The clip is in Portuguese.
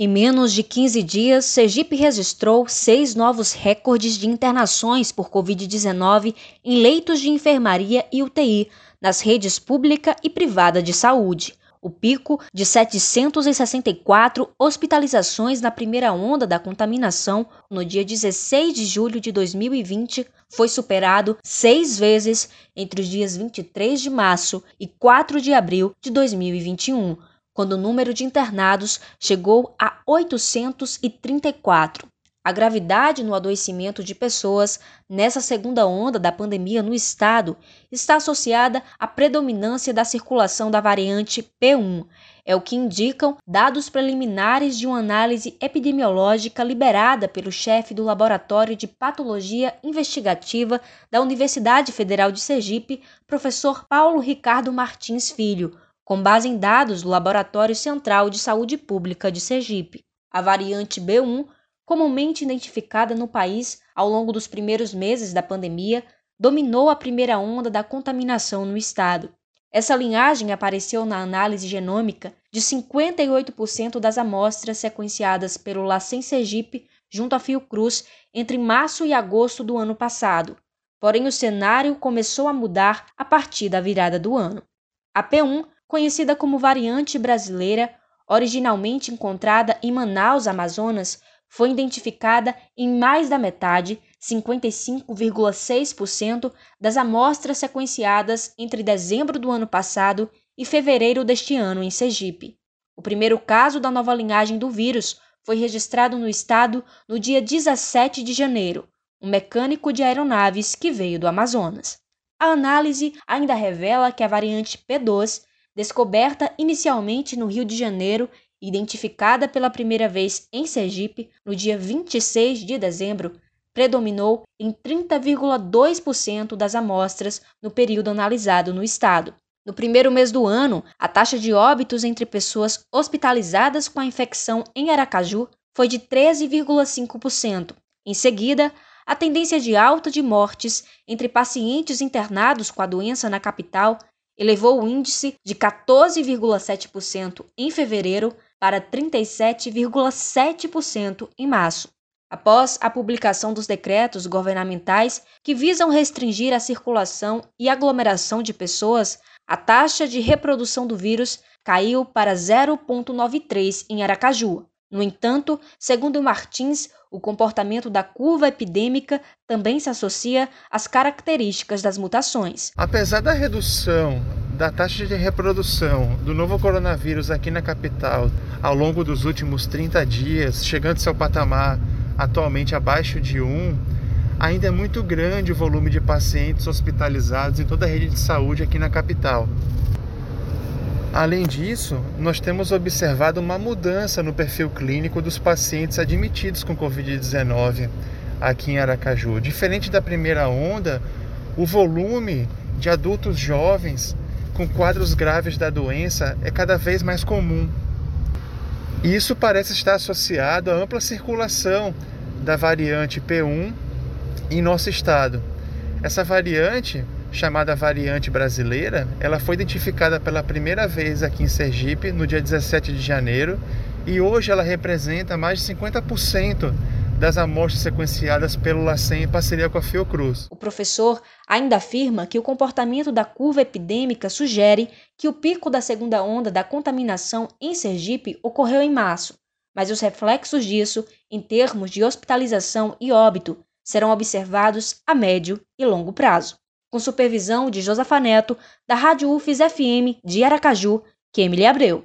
Em menos de 15 dias, Sergipe registrou seis novos recordes de internações por Covid-19 em leitos de enfermaria e UTI nas redes pública e privada de saúde. O pico de 764 hospitalizações na primeira onda da contaminação, no dia 16 de julho de 2020, foi superado seis vezes entre os dias 23 de março e 4 de abril de 2021 quando o número de internados chegou a 834. A gravidade no adoecimento de pessoas nessa segunda onda da pandemia no estado está associada à predominância da circulação da variante P1. É o que indicam dados preliminares de uma análise epidemiológica liberada pelo chefe do Laboratório de Patologia Investigativa da Universidade Federal de Sergipe, professor Paulo Ricardo Martins Filho com base em dados do Laboratório Central de Saúde Pública de Sergipe. A variante B1, comumente identificada no país ao longo dos primeiros meses da pandemia, dominou a primeira onda da contaminação no estado. Essa linhagem apareceu na análise genômica de 58% das amostras sequenciadas pelo LACEN Sergipe junto à Fiocruz entre março e agosto do ano passado. Porém, o cenário começou a mudar a partir da virada do ano. A P1 conhecida como variante brasileira, originalmente encontrada em Manaus, Amazonas, foi identificada em mais da metade, 55,6% das amostras sequenciadas entre dezembro do ano passado e fevereiro deste ano em Sergipe. O primeiro caso da nova linhagem do vírus foi registrado no estado no dia 17 de janeiro, um mecânico de aeronaves que veio do Amazonas. A análise ainda revela que a variante P2 descoberta inicialmente no Rio de Janeiro e identificada pela primeira vez em Sergipe no dia 26 de dezembro, predominou em 30,2% das amostras no período analisado no estado. No primeiro mês do ano, a taxa de óbitos entre pessoas hospitalizadas com a infecção em Aracaju foi de 13,5%. Em seguida, a tendência de alta de mortes entre pacientes internados com a doença na capital elevou o índice de 14,7% em fevereiro para 37,7% em março. Após a publicação dos decretos governamentais que visam restringir a circulação e aglomeração de pessoas, a taxa de reprodução do vírus caiu para 0,93 em Aracaju. No entanto, segundo Martins, o comportamento da curva epidêmica também se associa às características das mutações. Apesar da redução da taxa de reprodução do novo coronavírus aqui na capital ao longo dos últimos 30 dias, chegando seu patamar atualmente abaixo de 1, ainda é muito grande o volume de pacientes hospitalizados em toda a rede de saúde aqui na capital. Além disso, nós temos observado uma mudança no perfil clínico dos pacientes admitidos com Covid-19 aqui em Aracaju. Diferente da primeira onda, o volume de adultos jovens com quadros graves da doença é cada vez mais comum. Isso parece estar associado à ampla circulação da variante P1 em nosso estado. Essa variante chamada variante brasileira, ela foi identificada pela primeira vez aqui em Sergipe no dia 17 de janeiro e hoje ela representa mais de 50% das amostras sequenciadas pelo LACEN em parceria com a Fiocruz. O professor ainda afirma que o comportamento da curva epidêmica sugere que o pico da segunda onda da contaminação em Sergipe ocorreu em março, mas os reflexos disso, em termos de hospitalização e óbito, serão observados a médio e longo prazo com supervisão de Josafa Neto, da Rádio UFES FM de Aracaju, que Emily Abreu.